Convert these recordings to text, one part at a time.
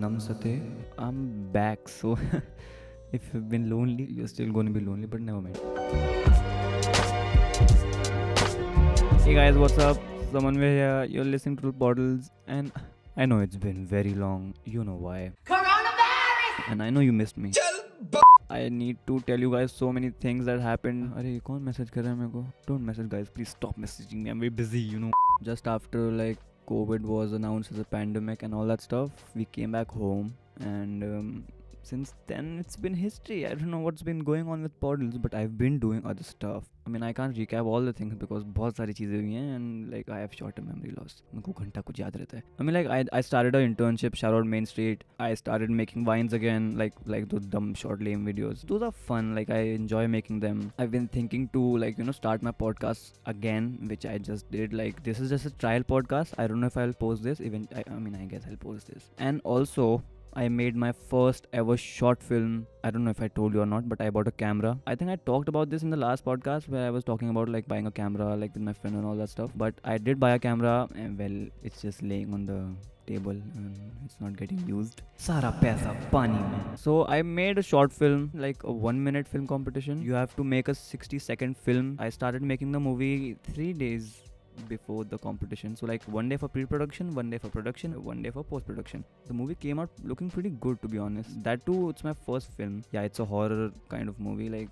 Namaste. I'm back, so if you've been lonely, you're still going to be lonely, but never mind. Hey guys, what's up? Samanvay here. You're listening to Bottles, and I know it's been very long. You know why. Coronavirus! And I know you missed me. I need to tell you guys so many things that happened. अरे you message Message रहा है मेरे Don't message guys, please stop messaging me. I'm very busy, you know. Just after like COVID was announced as a pandemic and all that stuff, we came back home and um, since then it's been history. I don't know what's been going on with Portals, but I've been doing other stuff. I mean, I can't recap all the things because बहुत सारी चीज़ें हुई हैं and like I have short-term memory loss. मेरे को घंटा कुछ याद रहता है. I mean, like I I started an internship, shout out Main Street. I started making vines again, like like those dumb short lame videos. Those are fun. Like I enjoy making them. I've been thinking to like you know start my podcast again, which I just did. Like this is just a trial podcast. I don't know if I'll post this. Even I, I mean, I guess I'll post this. And also I made my first ever short film. I don't know if I told you or not, but I bought a camera. I think I talked about this in the last podcast where I was talking about like buying a camera, like with my friend and all that stuff. But I did buy a camera, and well, it's just laying on the table and it's not getting used. Sara paisa pani mein. So I made a short film, like a one minute film competition. You have to make a 60 second film. I started making the movie three days before the competition. So like one day for pre-production, one day for production, one day for post-production. The movie came out looking pretty good to be honest. That too, it's my first film. Yeah, it's a horror kind of movie. Like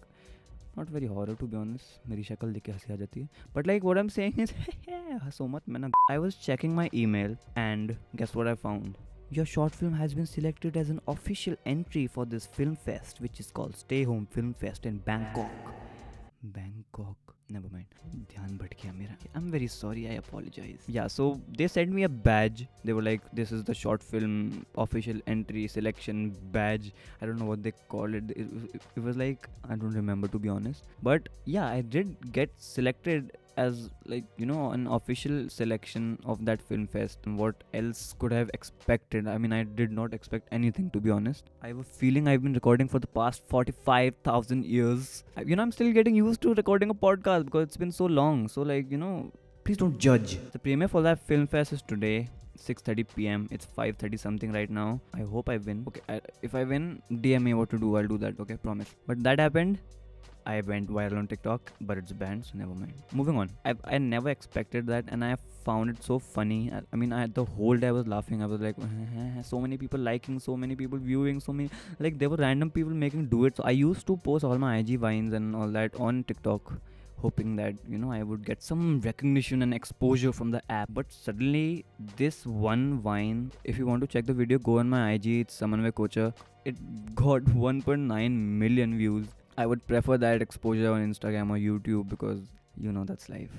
not very horror to be honest. मेरी शक्ल देख के हंसी आ जाती है. But like what I'm saying is हंसो मत मैं ना I was checking my email and guess what I found. Your short film has been selected as an official entry for this film fest, which is called Stay Home Film Fest in Bangkok. Bangkok. never mind. Dhyan bhatkya mera. I'm very sorry. I apologize. Yeah, so they sent me a badge. They were like, this is the short film official entry selection badge. I don't know what they call it, it was like, I don't remember to be honest. But yeah, I did get selected as like you know an official selection of that film fest what else could i have expected i mean i did not expect anything to be honest i have a feeling i've been recording for the past 45000 years you know i'm still getting used to recording a podcast because it's been so long so like you know please don't judge the premiere for that film fest is today 6:30 p.m. It's 5:30 something right now. I hope I win. Okay, I, if I win, DM me what to do. I'll do that. Okay, promise. But that happened. I went viral on TikTok, but it's banned, so never mind. Moving on. I I never expected that, and I found it so funny. I, I mean, I the whole day I was laughing. I was like, so many people liking, so many people viewing, so many like there were random people making duets. So I used to post all my IG vines and all that on TikTok hoping that you know I would get some recognition and exposure from the app. But suddenly, this one vine, if you want to check the video, go on my IG. It's Samanvay Kocha. It got 1.9 million views. I would prefer that exposure on Instagram or YouTube because you know that's life.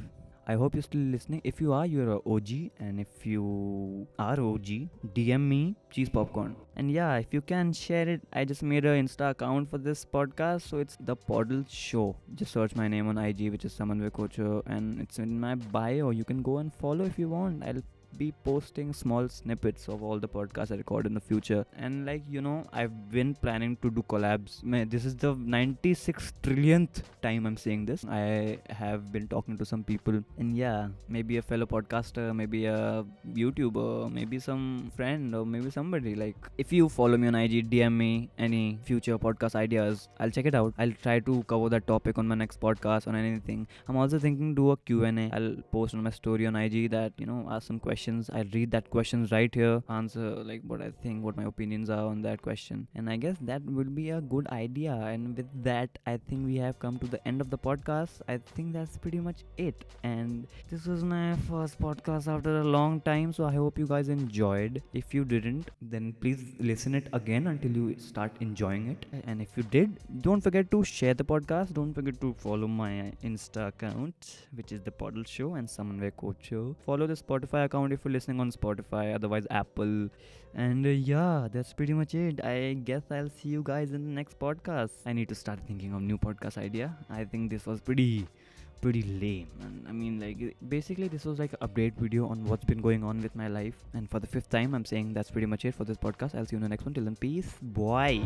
I hope you're still listening. If you are, you're a OG, and if you are OG, DM me cheese popcorn. And yeah, if you can share it, I just made an Insta account for this podcast, so it's the Podle Show. Just search my name on IG, which is Samanvay Kocho, and it's in my bio. You can go and follow if you want. I'll be posting small snippets of all the podcasts I record in the future. And like you know, I've been planning to do collabs. Man, this is the 96 trillionth time I'm saying this. I have been talking to some people, and yeah, maybe a fellow podcaster, maybe a YouTuber, maybe some friend, or maybe somebody. Like, if you follow me on IG, DM me any future podcast ideas. I'll check it out. I'll try to cover that topic on my next podcast on anything. I'm also thinking do a Q&A. I'll post on my story on IG that you know ask some questions. I'll read that questions right here, answer like what I think, what my opinions are on that question, and I guess that would be a good idea. And with that, I think we have come to the end of the podcast. I think that's pretty much it. And this was my first podcast after a long time, so I hope you guys enjoyed. If you didn't, then please listen it again until you start enjoying it. And if you did, don't forget to share the podcast. Don't forget to follow my Insta account, which is the Podle Show and Samanvay Coach Show. Follow the Spotify account if you're listening on Spotify, otherwise Apple. And uh, yeah, that's pretty much it. I guess I'll see you guys in the next podcast. I need to start thinking of new podcast idea. I think this was pretty pretty lame and i mean like basically this was like an update video on what's been going on with my life and for the fifth time i'm saying that's pretty much it for this podcast i'll see you in the next one till then peace bye